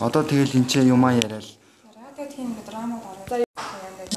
Одоо тэгэл энэ ч юмаа яриад Радио тийм нэг драмад ороод